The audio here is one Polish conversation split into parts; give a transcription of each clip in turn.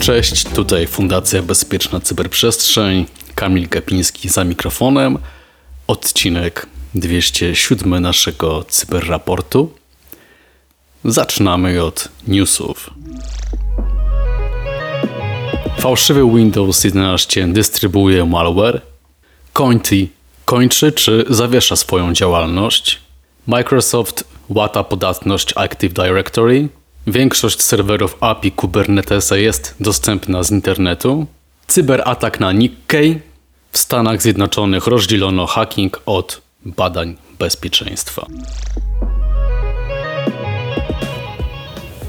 Cześć, tutaj Fundacja Bezpieczna Cyberprzestrzeń, Kamil Gapiński za mikrofonem, odcinek 207 naszego cyberraportu. Zaczynamy od newsów. Fałszywy Windows 11 dystrybuuje malware. Conti kończy czy zawiesza swoją działalność. Microsoft łata podatność Active Directory. Większość serwerów API Kubernetesa jest dostępna z internetu. Cyberatak na Nikkei. W Stanach Zjednoczonych rozdzielono hacking od badań bezpieczeństwa.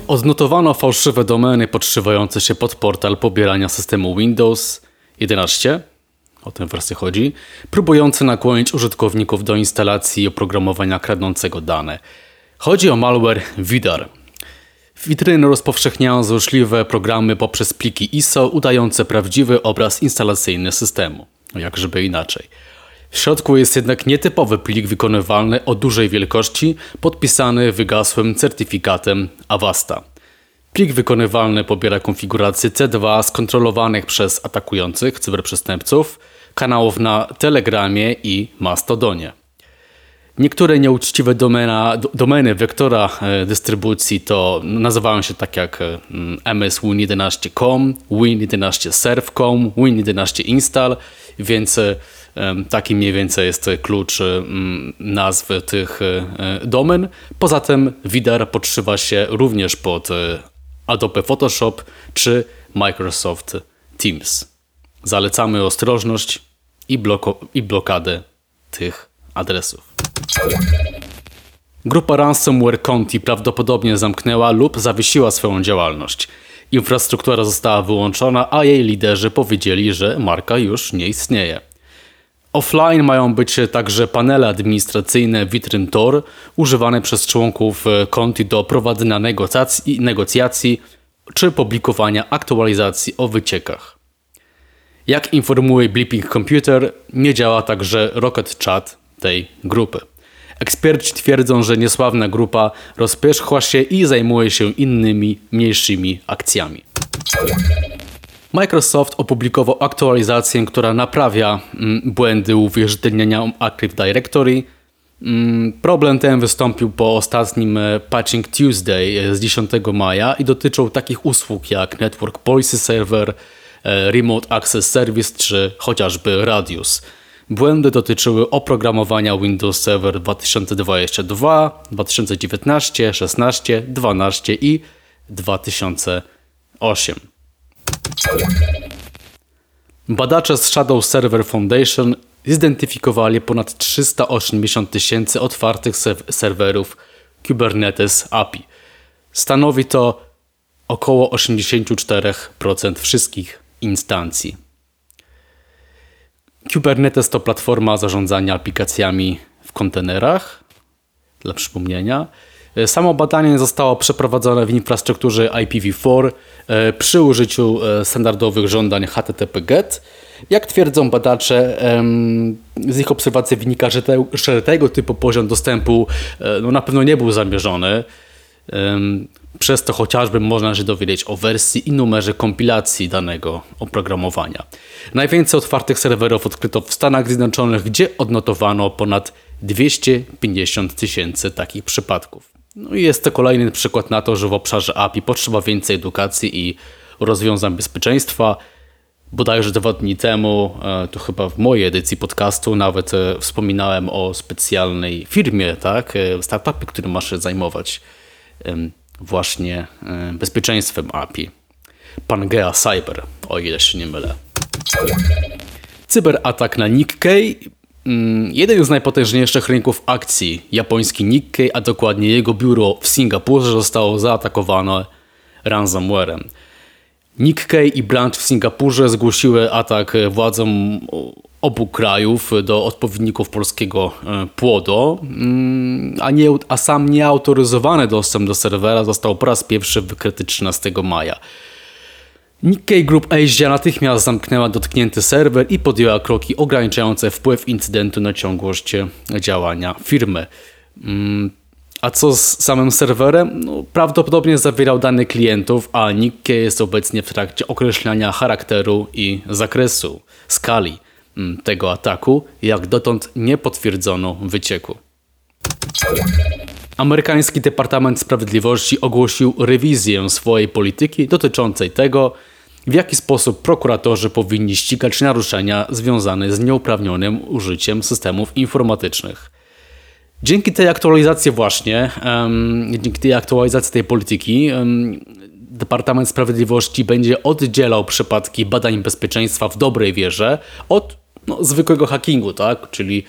Odnotowano fałszywe domeny podszywające się pod portal pobierania systemu Windows 11, o tę wersję chodzi, próbujące nakłonić użytkowników do instalacji oprogramowania kradnącego dane. Chodzi o malware Vidar. Witryny rozpowszechniają złośliwe programy poprzez pliki ISO udające prawdziwy obraz instalacyjny systemu. Jakżeby inaczej. W środku jest jednak nietypowy plik wykonywalny o dużej wielkości, podpisany wygasłym certyfikatem Avasta. Plik wykonywalny pobiera konfigurację C2 skontrolowanych przez atakujących cyberprzestępców, kanałów na Telegramie i Mastodonie. Niektóre nieuczciwe domena, domeny wektora e, dystrybucji to nazywają się tak jak mswin11.com, win11serve.com, win11install, więc Taki mniej więcej jest klucz nazwy tych e, domen. Poza tym Widar podszywa się również pod e, Adobe Photoshop czy Microsoft Teams. Zalecamy ostrożność i, bloko- i blokadę tych adresów. Grupa Ransomware Conti prawdopodobnie zamknęła lub zawiesiła swoją działalność. Infrastruktura została wyłączona, a jej liderzy powiedzieli, że marka już nie istnieje. Offline mają być także panele administracyjne witryn Tor, używane przez członków e, konti do prowadzenia negocjacji, negocjacji czy publikowania aktualizacji o wyciekach. Jak informuje Blipping Computer, nie działa także Rocket Chat tej grupy. Eksperci twierdzą, że niesławna grupa rozpierzchła się i zajmuje się innymi, mniejszymi akcjami. Microsoft opublikował aktualizację, która naprawia mm, błędy uwierzytelniania Active Directory. Mm, problem ten wystąpił po ostatnim e, Patching Tuesday e, z 10 maja i dotyczył takich usług jak Network Policy Server, e, Remote Access Service czy chociażby Radius. Błędy dotyczyły oprogramowania Windows Server 2022, 2019, 16, 12 i 2008. Badacze z Shadow Server Foundation zidentyfikowali ponad 380 tysięcy otwartych serwerów Kubernetes API. Stanowi to około 84% wszystkich instancji. Kubernetes to platforma zarządzania aplikacjami w kontenerach, dla przypomnienia. E, samo badanie zostało przeprowadzone w infrastrukturze IPv4 e, przy użyciu e, standardowych żądań HTTP-GET. Jak twierdzą badacze, z ich obserwacji wynika, że, te, że tego typu poziom dostępu no, na pewno nie był zamierzony. Przez to chociażby można się dowiedzieć o wersji i numerze kompilacji danego oprogramowania. Najwięcej otwartych serwerów odkryto w Stanach Zjednoczonych, gdzie odnotowano ponad 250 tysięcy takich przypadków. No i jest to kolejny przykład na to, że w obszarze API potrzeba więcej edukacji i rozwiązań bezpieczeństwa. Bodajże dwa dni temu, e, to chyba w mojej edycji podcastu, nawet e, wspominałem o specjalnej firmie, tak, e, startupie, który ma się zajmować właśnie bezpieczeństwem API. Pangea Cyber, o ile się nie mylę. Cyberatak na Nikkei Mm, jeden z najpotężniejszych rynków akcji, japoński Nikkei, a dokładnie jego biuro w Singapurze zostało zaatakowane ransomwarem. Nikkei i branch w Singapurze zgłosiły atak władzom obu krajów do odpowiedników polskiego e, PłoDo, mm, a, nie, a sam nieautoryzowany dostęp do serwera został po raz pierwszy wykryty 13 maja. Nikkei Group Asia natychmiast zamknęła dotknięty serwer i podjęła kroki ograniczające wpływ incydentu na ciągłość działania firmy. Mm, A co z samym serwerem? No, prawdopodobnie zawierał dane klientów, a Nikkei jest obecnie w trakcie określania charakteru i zakresu, skali tego ataku. Jak dotąd nie potwierdzono wycieku. Amerykański Departament Sprawiedliwości ogłosił rewizję swojej polityki dotyczącej tego, w jaki sposób prokuratorzy powinni ścigać naruszenia związane z nieuprawnionym użyciem systemów informatycznych. Dzięki tej aktualizacji właśnie, em, dzięki tej aktualizacji tej polityki, em, Departament Sprawiedliwości będzie oddzielał przypadki badań bezpieczeństwa w dobrej wierze od no, zwykłego hackingu, tak? Czyli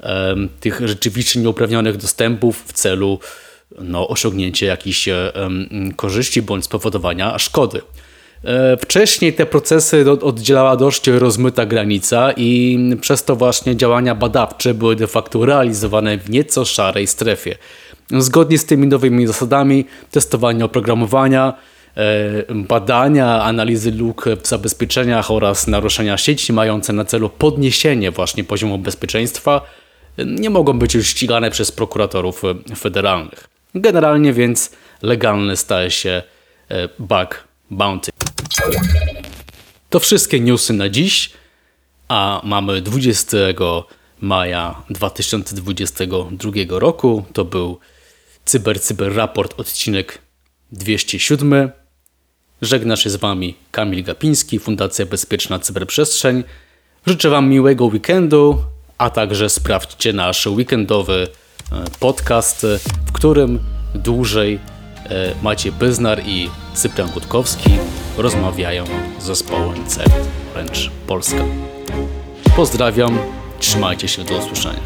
em, tych rzeczywiście nieuprawnionych dostępów w celu no, osiągnięcia jakichś em, korzyści bądź spowodowania szkody. E, Wcześniej te procesy oddzielała dość rozmyta granica i przez to właśnie działania badawcze były de facto realizowane w nieco szarej strefie. Zgodnie z tymi nowymi zasadami testowania oprogramowania, badania, analizy luk w zabezpieczeniach oraz naruszenia sieci mające na celu podniesienie właśnie poziomu bezpieczeństwa e, nie mogą być już ścigane przez prokuratorów e, federalnych. Generalnie więc legalny staje się e, bug bounty. To wszystkie newsy na dziś, a mamy 20 maja 2022 roku. To był Cyber Cyber Raport, odcinek 207. Żegna się z Wami Kamil Gapiński, Fundacja Bezpieczna Cyberprzestrzeń. Życzę Wam miłego weekendu, a także sprawdźcie nasz weekendowy e, podcast, e, w którym dłużej e, Maciej Pyznar i Cyprian Gutkowski rozmawiają z zespołem CERT wręcz Polska. Pozdrawiam, trzymajcie się, do usłyszenia.